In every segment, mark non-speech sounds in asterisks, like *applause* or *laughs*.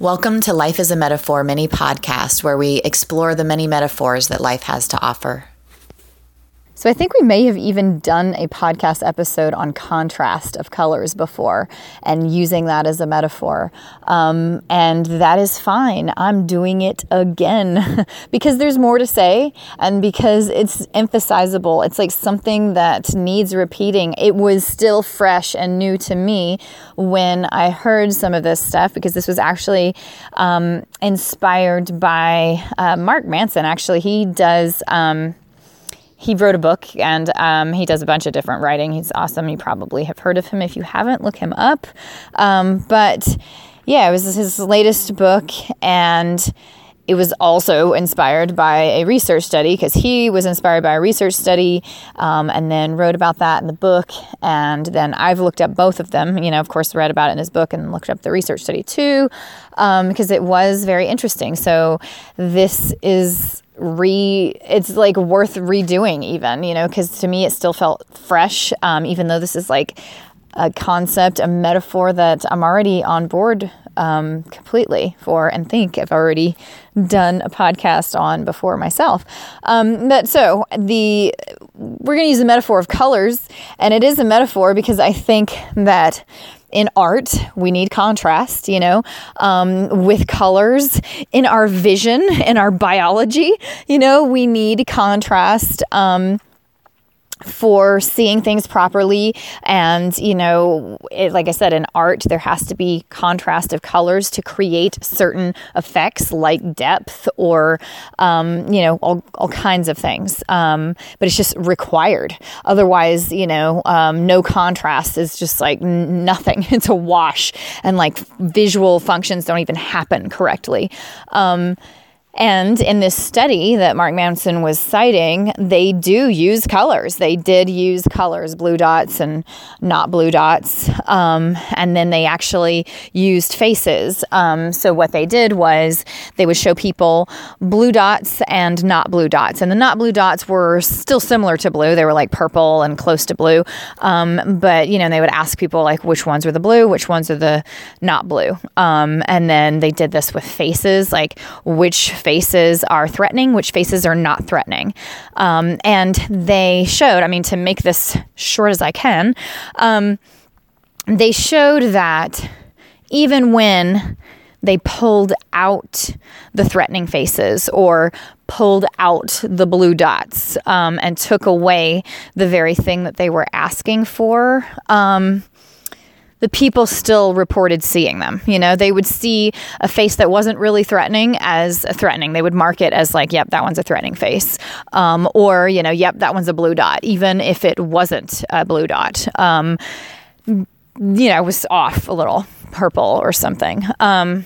Welcome to Life is a Metaphor mini podcast where we explore the many metaphors that life has to offer. So I think we may have even done a podcast episode on contrast of colors before and using that as a metaphor. Um, and that is fine. I'm doing it again *laughs* because there's more to say and because it's emphasizable. It's like something that needs repeating. It was still fresh and new to me when I heard some of this stuff because this was actually um, inspired by uh, Mark Manson. Actually, he does. Um, he wrote a book and um, he does a bunch of different writing. He's awesome. You probably have heard of him. If you haven't, look him up. Um, but yeah, it was his latest book and it was also inspired by a research study because he was inspired by a research study um, and then wrote about that in the book. And then I've looked up both of them, you know, of course, read about it in his book and looked up the research study too um, because it was very interesting. So this is re it's like worth redoing even you know because to me it still felt fresh um, even though this is like a concept a metaphor that i'm already on board um, completely for and think i've already done a podcast on before myself. Um, but so the we're going to use the metaphor of colors and it is a metaphor because i think that in art, we need contrast, you know, um, with colors. In our vision, in our biology, you know, we need contrast. Um, for seeing things properly. And, you know, it, like I said, in art, there has to be contrast of colors to create certain effects like depth or, um, you know, all, all kinds of things. Um, but it's just required. Otherwise, you know, um, no contrast is just like nothing. *laughs* It's a wash. And like visual functions don't even happen correctly. And in this study that Mark Manson was citing, they do use colors. They did use colors, blue dots and not blue dots. Um, and then they actually used faces. Um, so what they did was they would show people blue dots and not blue dots. And the not blue dots were still similar to blue. They were like purple and close to blue. Um, but, you know, they would ask people like which ones were the blue, which ones are the not blue. Um, and then they did this with faces, like which faces are threatening, which faces are not threatening. Um, and they showed, I mean, to make this short as I can, um, they showed that even when they pulled out the threatening faces or pulled out the blue dots um, and took away the very thing that they were asking for. Um, the people still reported seeing them. You know, they would see a face that wasn't really threatening as threatening. They would mark it as like, yep, that one's a threatening face. Um, or, you know, yep, that one's a blue dot, even if it wasn't a blue dot. Um, you know, was off a little purple or something. Um,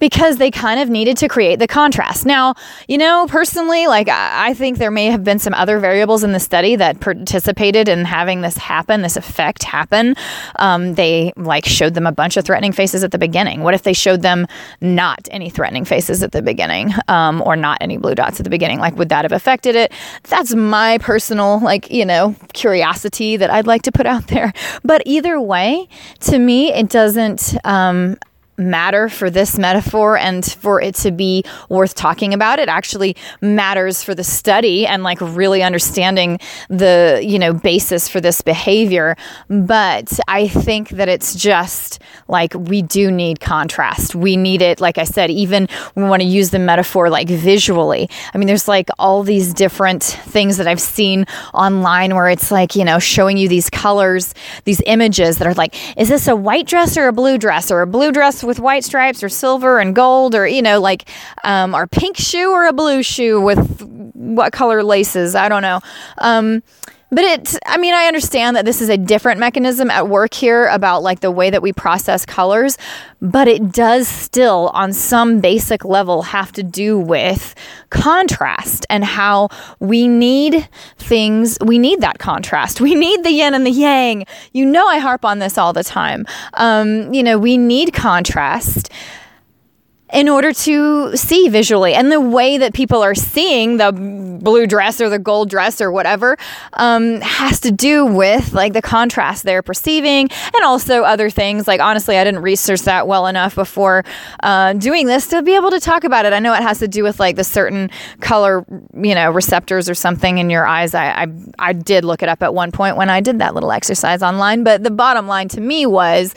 because they kind of needed to create the contrast. Now, you know, personally, like I think there may have been some other variables in the study that participated in having this happen, this effect happen. Um, they like showed them a bunch of threatening faces at the beginning. What if they showed them not any threatening faces at the beginning, um, or not any blue dots at the beginning? Like, would that have affected it? That's my personal, like, you know, curiosity that I'd like to put out there. But either way, to me, it doesn't. Um, matter for this metaphor and for it to be worth talking about. It actually matters for the study and like really understanding the, you know, basis for this behavior. But I think that it's just like we do need contrast. We need it, like I said, even we want to use the metaphor like visually. I mean, there's like all these different things that I've seen online where it's like, you know, showing you these colors, these images that are like, is this a white dress or a blue dress or a blue dress with white stripes or silver and gold or you know like um, our pink shoe or a blue shoe with what color laces i don't know. Um, but it, I mean, I understand that this is a different mechanism at work here about like the way that we process colors, but it does still, on some basic level, have to do with contrast and how we need things. We need that contrast. We need the yin and the yang. You know, I harp on this all the time. Um, you know, we need contrast in order to see visually. And the way that people are seeing the blue dress or the gold dress or whatever um, has to do with like the contrast they're perceiving and also other things. Like, honestly, I didn't research that well enough before uh, doing this to be able to talk about it. I know it has to do with like the certain color, you know, receptors or something in your eyes. I, I, I did look it up at one point when I did that little exercise online. But the bottom line to me was,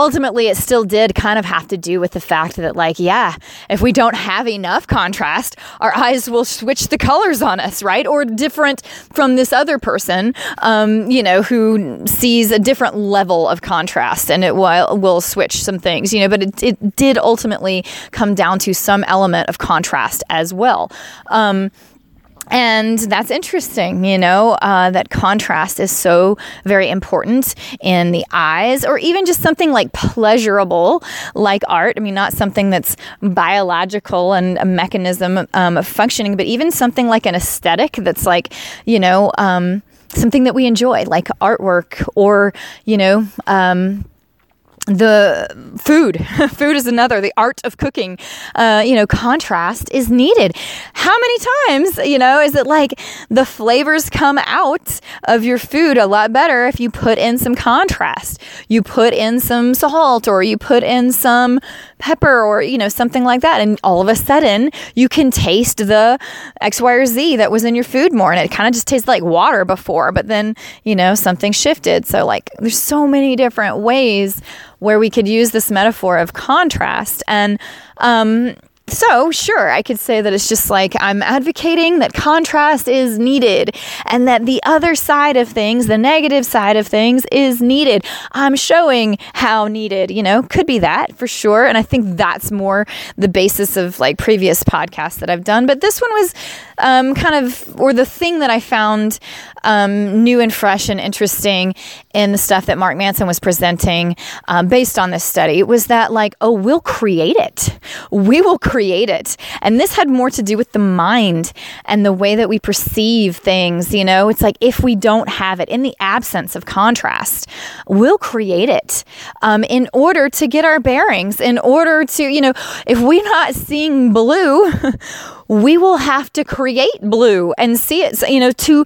ultimately it still did kind of have to do with the fact that like yeah if we don't have enough contrast our eyes will switch the colors on us right? Or different from this other person um, you know who sees a different level of contrast and it will, will switch some things you know? But it, it did ultimately come down to some element of contrast as well. Um, and that's interesting, you know, uh, that contrast is so very important in the eyes, or even just something like pleasurable, like art. I mean, not something that's biological and a mechanism um, functioning, but even something like an aesthetic that's like, you know, um, something that we enjoy, like artwork or, you know, um, the food *laughs* food is another the art of cooking uh, you know contrast is needed. How many times you know is it like the flavors come out of your food a lot better if you put in some contrast? You put in some salt or you put in some pepper or you know something like that. And all of a sudden you can taste the x y or z that was in your food more. And it kind of just tastes like water before but then you know something shifted. So like there's so many different ways where we could use this metaphor of contrast. And um, so, sure, I could say that it's just like I'm advocating that contrast is needed and that the other side of things, the negative side of things, is needed. I'm showing how needed, you know, could be that for sure. And I think that's more the basis of like previous podcasts that I've done. But this one was um, kind of, or the thing that I found um, new and fresh and interesting in the stuff that Mark Manson was presenting um, based on this study was that, like, oh, we'll create it. We will create it. And this had more to do with the mind and the way that we perceive things. You know, it's like if we don't have it in the absence of contrast, we'll create it um, in order to get our bearings, in order to, you know, if we're not seeing blue, *laughs* we will have to create blue and see it, you know, to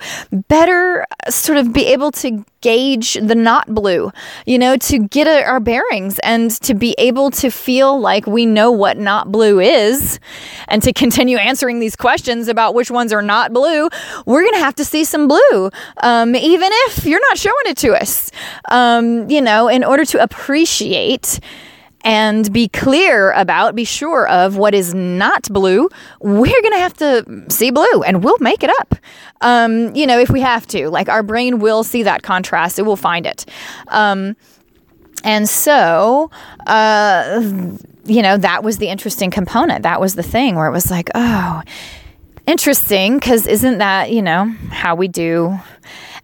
better sort of be able to gauge the not blue, you know, to get our bearings and to be able to feel like we know what not blue is and to continue answering these questions about which ones are not blue, we're going to have to see some blue, um, even if you're not showing it to us, um, you know, in order to appreciate and be clear about, be sure of what is not blue, we're going to have to see blue and we'll make it up. Um, you know, if we have to, like our brain will see that contrast, it will find it. Um, and so, uh, you know, that was the interesting component. That was the thing where it was like, oh, interesting, because isn't that, you know, how we do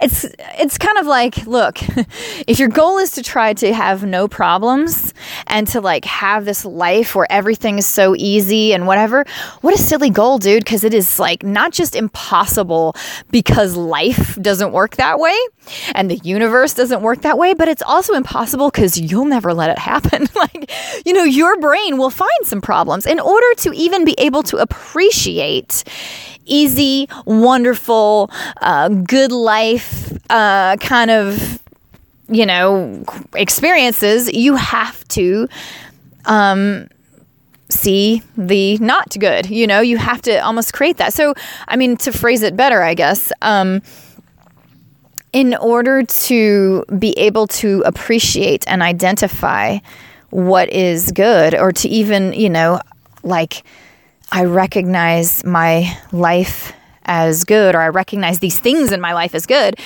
it's it's kind of like, look, *laughs* if your goal is to try to have no problems and to like have this life where everything is so easy and whatever, what a silly goal, dude, because it is like not just impossible because life doesn't work that way and the universe doesn't work that way, but it's also impossible because you'll never let it happen. *laughs* like, you know, your brain will find some problems in order to even be able to appreciate easy, wonderful, uh, good life uh, kind of, you know, experiences, you have to um, see the not good. You know, you have to almost create that. So, I mean, to phrase it better, I guess. Um, in order to be able to appreciate and identify what is good, or to even, you know, like I recognize my life as good or I recognize these things in my life as good,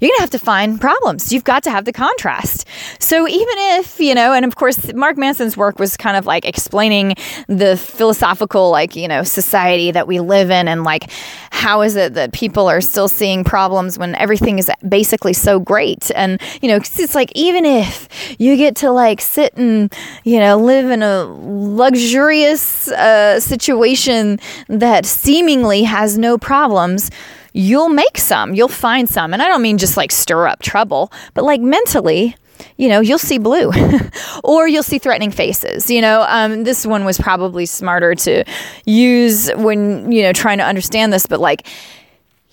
you're going to have to find problems. You've got to have the contrast. So even if, you know, and of course, Mark Manson's work was kind of like explaining the philosophical, like, you know, society that we live in and like, how is it that people are still seeing problems when everything is basically so great? And, you know, it's like, even if you get to like sit and, you know, live in a luxurious uh, situation that seemingly has no problems, you'll make some, you'll find some. And I don't mean just like stir up trouble, but like mentally, you know, you'll see blue *laughs* or you'll see threatening faces. You know, um, this one was probably smarter to use when, you know, trying to understand this, but like,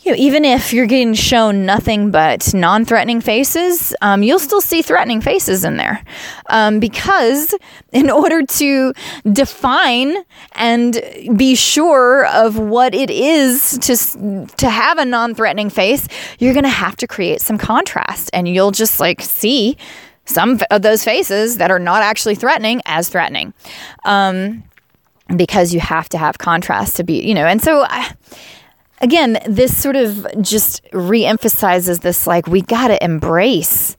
you know, even if you're getting shown nothing but non threatening faces, um, you'll still see threatening faces in there. Um, because *laughs* in order to define and be sure of what it is to, to have a non threatening face, you're going to have to create some contrast. And you'll just like see some of those faces that are not actually threatening as threatening. Um, because you have to have contrast to be, you know, and so. I, again, this sort of just reemphasizes this like, we got to embrace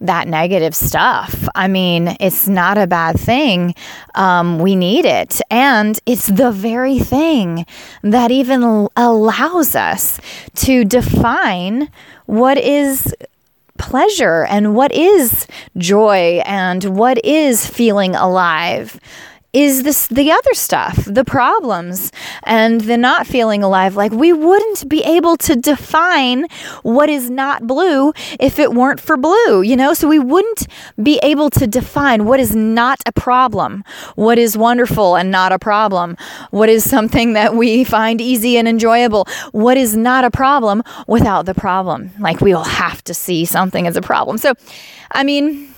that negative stuff. I mean, it's not a bad thing. Um, we need it. And it's the very thing that even allows us to define what is pleasure and what is joy and what is feeling alive is this the other stuff, the problems and the not feeling alive. Like we wouldn't be able to define what is not blue if it weren't for blue, you know? So we wouldn't be able to define what is not a problem, what is wonderful and not a problem, what is something that we find easy and enjoyable, what is not a problem without the problem. Like we will have to see something as a problem. So, I mean,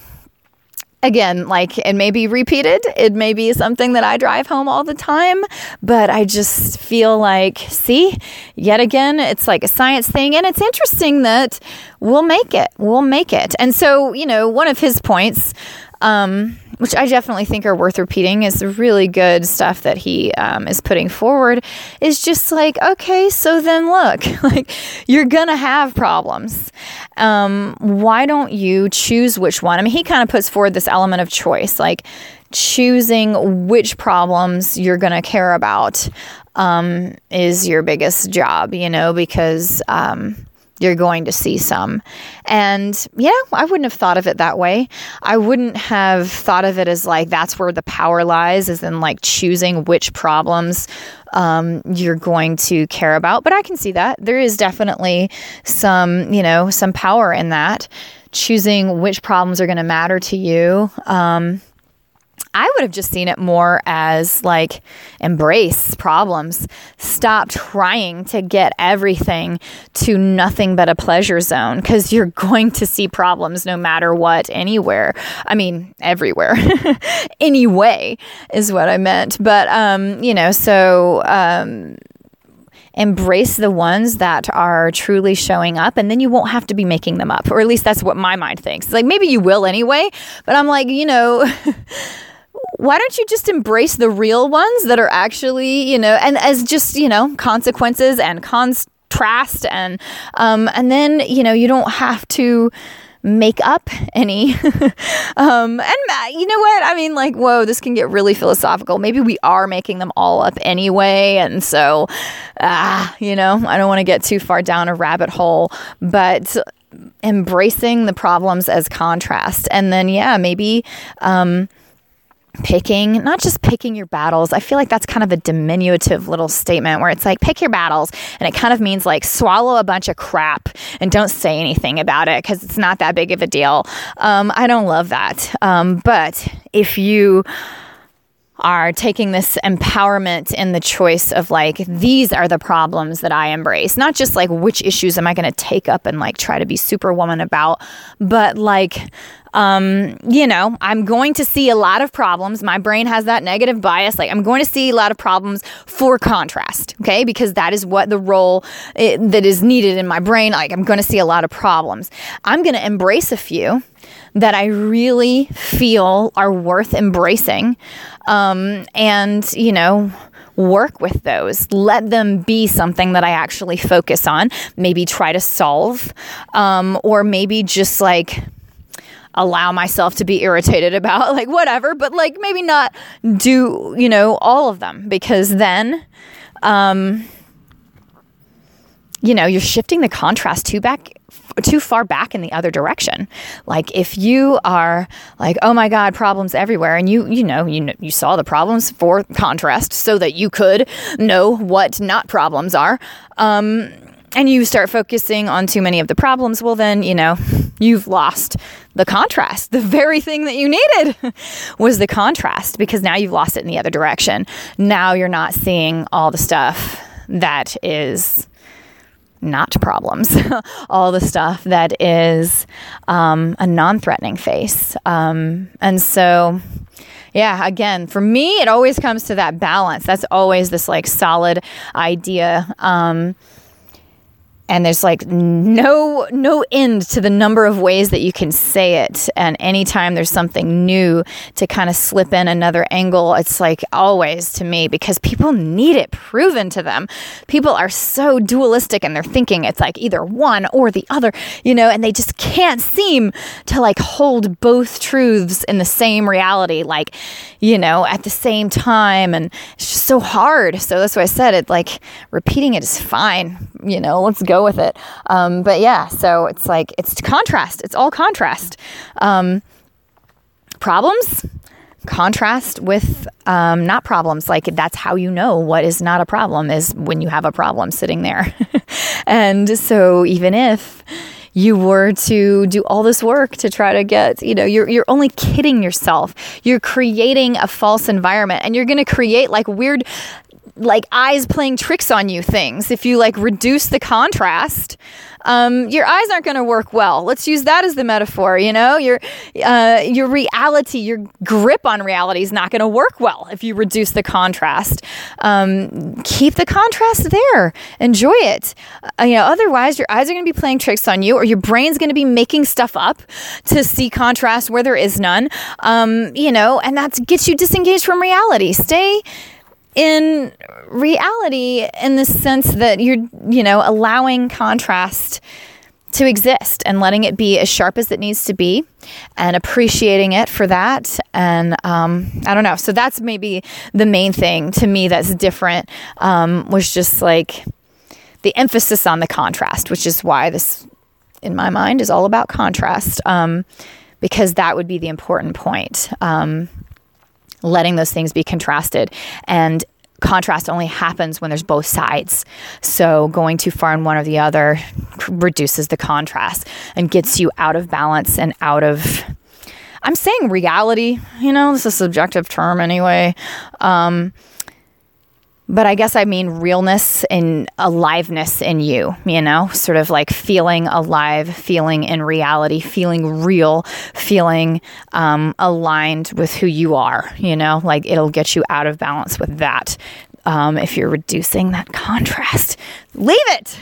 again, like it may be repeated, it may be something that I drive home all the time, but I just feel like, see, yet again, it's like a science thing. And it's interesting that we'll make it, we'll make it. And so, you know, one of his points, um, which I definitely think are worth repeating, is really good stuff that he um, is putting forward. Is just like, okay, so then look, *laughs* like you're gonna have problems. Um, why don't you choose which one? I mean, he kind of puts forward this element of choice, like choosing which problems you're gonna care about um, is your biggest job, you know, because um, you're going to see some. And yeah, I wouldn't have thought of it that way. I wouldn't have thought of it as like that's where the power lies, is in like choosing which problems um, you're going to care about. But I can see that. There is definitely some, you know, some power in that. Choosing which problems are going to matter to you. Um, I would have just seen it more as like embrace problems. Stop trying to get everything to nothing but a pleasure zone because you're *laughs* going to see problems no matter what, anywhere. I mean, everywhere. *laughs* anyway, is what I meant. But, um, you know, so. Um, embrace the ones that are truly showing up and then you won't have to be making them up or at least that's what my mind thinks like maybe you will anyway but i'm like you know *laughs* why don't you just embrace the real ones that are actually, you know, and as just, you know, consequences and contrast and um and then, you know, you don't have to make up any. *laughs* um, and uh, you know what? I mean, like, whoa, this can get really philosophical. Maybe we are making them all up anyway. And so, ah, you know, I don't want to get too far down a rabbit hole, but embracing the problems as contrast. And then, yeah, maybe, um, picking, not just picking your battles. I feel like that's kind of a diminutive little statement where it's like, pick your battles. And it kind of means like swallow a bunch of crap and don't say anything about it because it's not that big of a deal. Um, I don't love that. Um, but if you are taking this empowerment in the choice of like these are the problems that I embrace not just like which issues am I going to take up and like try to be superwoman about but like um, you know, I'm going to see a lot of problems. My brain has that negative bias. Like, I'm going to see a lot of problems for contrast, okay? Because that is what the role it, that is needed in my brain. Like, I'm going to see a lot of problems. I'm going to embrace a few that I really feel are worth embracing. Um, and, you know, work with those. Let them be something that I actually focus on, maybe try to solve, um, or maybe just like allow myself to be irritated about, *laughs* like whatever, but like maybe not do, you know, all of them because then, um, you know, you're shifting the contrast too back too far back in the other direction. Like if you are like, oh my God, problems everywhere, and you you know you you saw the problems for contrast so that you could know what not problems are. Um, and you start focusing on too many of the problems, well, then, you know, you've lost the contrast. The very thing that you needed *laughs* was the contrast because now you've lost it in the other direction. Now you're not seeing all the stuff that is not problems, *laughs* all the stuff that is um, a non threatening face. Um, and so, yeah, again, for me, it always comes to that balance. That's always this like solid idea. Um, and there's like no no end to the number of ways that you can say it. And anytime there's something new to kind of slip in another angle it's like always to me because people need it proven to them. People are so dualistic in their thinking. It's like either one or the other you know and they just can't seem to like hold both truths in the same reality like you know at the same time. And it's just so hard. So that's why i said it like repeating it is fine you know let's with it. Um, but yeah, so it's like it's contrast. It's all contrast. Um, problems, contrast with um, not problems. Like that's how you know what is not a problem is when you have a problem sitting there. *laughs* and so even if you were to do all this work to try to get, you know, you're you're only kidding yourself. You're creating a false environment and you're going to create like weird like eyes playing tricks on you things. If you like reduce the contrast, um, your eyes aren't going to work well. Let's use that as the metaphor. You know, your uh, your reality, your grip on reality is not going to work well if you reduce the contrast. Um, keep the contrast there. Enjoy it. Uh, you know, otherwise your eyes are going to be playing tricks on you, or your brain's going to be making stuff up to see contrast where there is none. Um, you know, and that gets you disengaged from reality. Stay in reality in the sense that you're, you know, allowing contrast to exist and letting it be as sharp as it needs to be and appreciating it for that. And um, I don't know. So that's maybe the main thing to me that's different um, was just like the emphasis on the contrast, which is why this, in my mind, is all about contrast. Um, because that would be the important point. Um, letting those things be contrasted. And contrast only happens when there's both sides. So going too far in one or the other reduces the contrast and gets you out of balance and out of. I'm saying reality, you know, this is a subjective term anyway. Um, but I guess I mean realness and aliveness in you, you know, sort of like feeling alive, feeling in reality, feeling real, feeling um, aligned with who you are, you know, like it'll get you out of balance with that. Um, if you're reducing that contrast, leave it,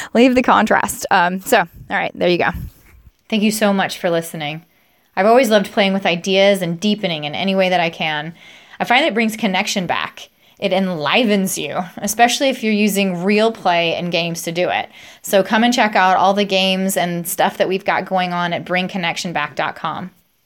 *laughs* leave the contrast. Um, so, all right, there you go. Thank you so much for listening. I've always loved playing with ideas and deepening in any way that I can. I find it brings connection back it enlivens you, especially if you're using real play and games to do it. So come and check out all the games and stuff that we've got going on at bringconnectionback.com.